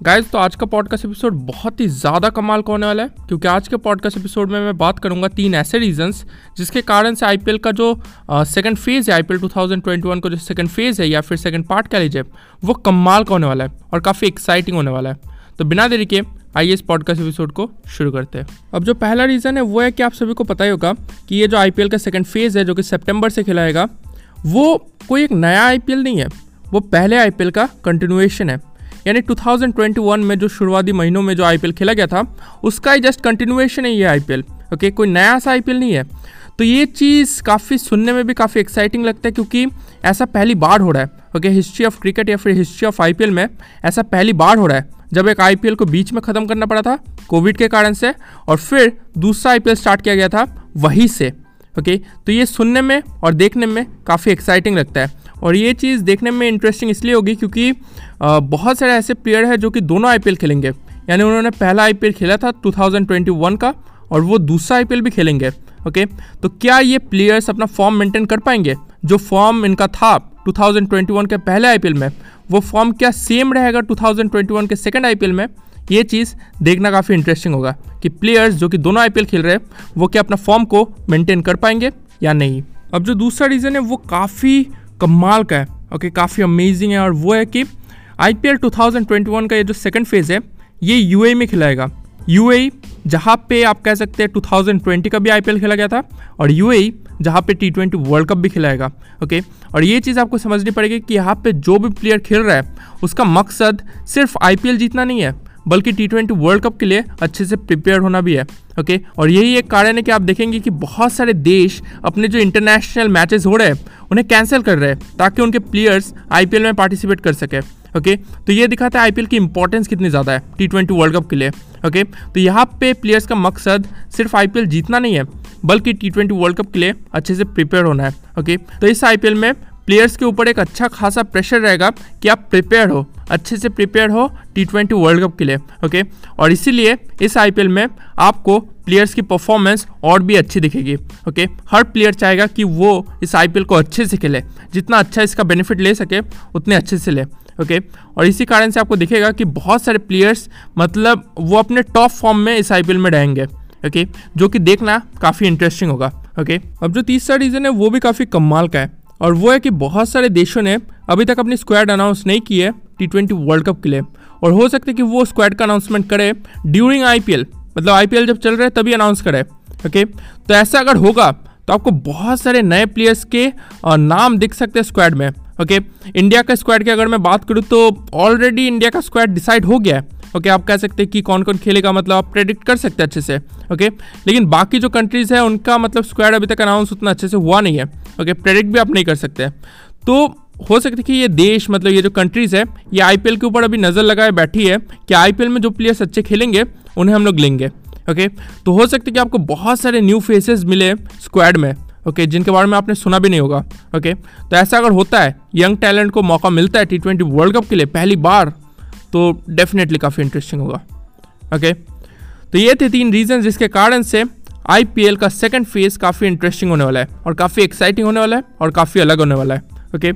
Guys तो आज का पॉडकास्ट एपिसोड बहुत ही ज़्यादा कमाल का होने वाला है, क्योंकि आज के पॉडकास्ट एपिसोड में मैं बात करूँगा तीन ऐसे रीजंस जिसके कारण से आईपीएल का जो सेकंड फ़ेज़ है आईपीएल 2021 का जो सेकंड फ़ेज़ है या फिर सेकंड पार्ट कह लीजिए, वो कमाल का होने वाला है और काफ़ी एक्साइटिंग होने वाला है। तो बिना देरी के आइए इस पॉडकास्ट एपिसोड को शुरू करते हैं। अब जो पहला रीज़न है, वो है कि आप सभी को पता ही होगा कि ये जो आईपीएल का सेकेंड फ़ेज़ है, जो कि सेप्टेम्बर से खिलाएगा, वो कोई एक नया आईपीएल नहीं है, वो पहले आईपीएल का कंटिन्यूएशन है। यानी 2021 में जो शुरुआती महीनों में जो आईपीएल खेला गया था, उसका ही जस्ट कंटिन्यूएशन है ये आईपीएल ओके कोई नया सा आईपीएल नहीं है। तो ये चीज़ काफ़ी सुनने में भी काफ़ी एक्साइटिंग लगता है क्योंकि ऐसा पहली बार हो रहा है। ओके हिस्ट्री ऑफ़ क्रिकेट या फिर हिस्ट्री ऑफ़ आईपीएल में ऐसा पहली बार हो रहा है। जब एक आईपीएल को बीच में ख़त्म करना पड़ा था कोविड के कारण से, और फिर दूसरा आईपीएल स्टार्ट किया गया था, वहीं से। ओके तो ये सुनने में और देखने में काफ़ी एक्साइटिंग लगता है। और ये चीज़ देखने में इंटरेस्टिंग इसलिए होगी क्योंकि बहुत सारे ऐसे प्लेयर हैं जो कि दोनों आईपीएल खेलेंगे। यानी उन्होंने पहला आईपीएल खेला था 2021 का और वो दूसरा आईपीएल भी खेलेंगे ओके तो क्या ये प्लेयर्स अपना फॉर्म मेंटेन कर पाएँगे? जो फॉर्म इनका था 2021 के पहले आई में, वो फॉर्म क्या सेम रहेगा 2021 के सेकेंड आई में? ये चीज़ देखना काफ़ी इंटरेस्टिंग होगा कि प्लेयर्स जो कि दोनों आईपीएल खेल रहे हैं, वो क्या अपना फॉर्म को मेंटेन कर पाएँगे या नहीं। अब जो दूसरा रीज़न है, वो काफ़ी कमाल का है। ओके काफ़ी अमेजिंग है और वो है कि आई पी एल टू का ये जो सेकंड फ़ेज़ है, ये यू में खिलाएगा। यू ए जहाँ पे आप कह सकते हैं 2020 का भी आईपीएल खेला गया था और यू ए जहाँ पे टी ट्वेंटी वर्ल्ड कप भी खिलाएगा। ओके और ये चीज़ आपको समझनी पड़ेगी कि यहाँ पे जो भी प्लेयर खेल रहा है, उसका मकसद सिर्फ़ आईपीएल जीतना नहीं है बल्कि टी ट्वेंटी वर्ल्ड कप के लिए अच्छे से प्रिपेयर होना भी है ओके और यही एक कारण है कि आप देखेंगे कि बहुत सारे देश अपने जो इंटरनेशनल मैचेस हो रहे हैं, उन्हें कैंसिल कर रहे हैं, ताकि उनके प्लेयर्स आईपीएल में पार्टिसिपेट कर सके ओके तो ये दिखाता है आईपीएल की इंपॉर्टेंस कितनी ज़्यादा है टी ट्वेंटी वर्ल्ड कप के लिए ओके तो यहाँ पे प्लेयर्स का मकसद सिर्फ़ आईपीएल जीतना नहीं है, बल्कि टी ट्वेंटी वर्ल्ड कप के लिए अच्छे से प्रिपेयर होना है ओके तो इस आईपीएल में प्लेयर्स के ऊपर एक अच्छा खासा प्रेशर रहेगा कि आप प्रिपेयर हो, अच्छे से प्रिपेयर हो टी ट्वेंटी वर्ल्ड कप के लिए ओके और इसीलिए इस आईपीएल में आपको प्लेयर्स की परफॉर्मेंस और भी अच्छी दिखेगी ओके हर प्लेयर चाहेगा कि वो इस आईपीएल को अच्छे से खेले, जितना अच्छा इसका बेनिफिट ले सके, उतने अच्छे से ले ओके और इसी कारण से आपको दिखेगा कि बहुत सारे प्लेयर्स मतलब वो अपने टॉप फॉर्म में इस आईपीएल में रहेंगे ओके जो कि देखना काफ़ी इंटरेस्टिंग होगा ओके अब जो तीसरा रीज़न है, वो भी काफ़ी कमाल का है। और वो है कि बहुत सारे देशों ने अभी तक अपनी स्क्वाड अनाउंस नहीं की है टी ट्वेंटी वर्ल्ड कप के लिए। और हो सकता है कि वो स्क्वाड का अनाउंसमेंट करे ड्यूरिंग आईपीएल मतलब आईपीएल जब चल रहे तभी अनाउंस करे ओके तो ऐसा अगर होगा तो आपको बहुत सारे नए प्लेयर्स के नाम दिख सकते हैं स्क्वाड में ओके इंडिया का स्क्वाड की अगर मैं बात करूँ तो ऑलरेडी इंडिया का स्क्वाड डिसाइड हो गया है ओके आप कह सकते हैं कि कौन कौन खेलेगा मतलब आप प्रेडिक्ट कर सकते हैं अच्छे से ओके लेकिन बाकी जो कंट्रीज़ है, उनका मतलब स्क्वाड अभी तक अनाउंस उतना अच्छे से हुआ नहीं है। ओके प्रेडिक्ट भी आप नहीं कर सकते। तो हो सकता है कि ये देश मतलब ये जो कंट्रीज़ है, ये आईपीएल के ऊपर अभी नज़र लगाए बैठी है कि आईपीएल में जो प्लेयर्स अच्छे खेलेंगे, उन्हें हम लोग लेंगे। ओके तो हो सकता है कि आपको बहुत सारे न्यू फेसेस मिले स्क्वाड में। ओके जिनके बारे में आपने सुना भी नहीं होगा। ओके तो ऐसा अगर होता है यंग टैलेंट को मौका मिलता है टी ट्वेंटी वर्ल्ड कप के लिए पहली बार तो डेफिनेटली काफ़ी इंटरेस्टिंग होगा। ओके तो ये थे तीन रीजन जिसके कारण से IPL का सेकेंड फ़ेज़ काफ़ी इंटरेस्टिंग होने वाला है और काफ़ी एक्साइटिंग होने वाला है और काफ़ी अलग होने वाला है ओके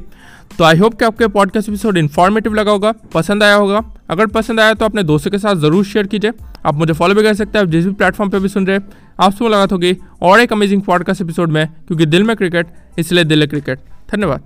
तो आई होप कि आपके पॉडकास्ट एपिसोड इन्फॉर्मेटिव लगा होगा, पसंद आया होगा। अगर पसंद आया तो अपने दोस्तों के साथ ज़रूर शेयर कीजिए। आप मुझे फॉलो भी कर सकते हैं, आप जिस भी प्लेटफॉर्म पर भी सुन रहे हैं आपसे मुलाकात होगी और एक अमेजिंग पॉडकास्ट एपिसोड में, क्योंकि दिल में क्रिकेट इसलिए दिल है क्रिकेट धन्यवाद।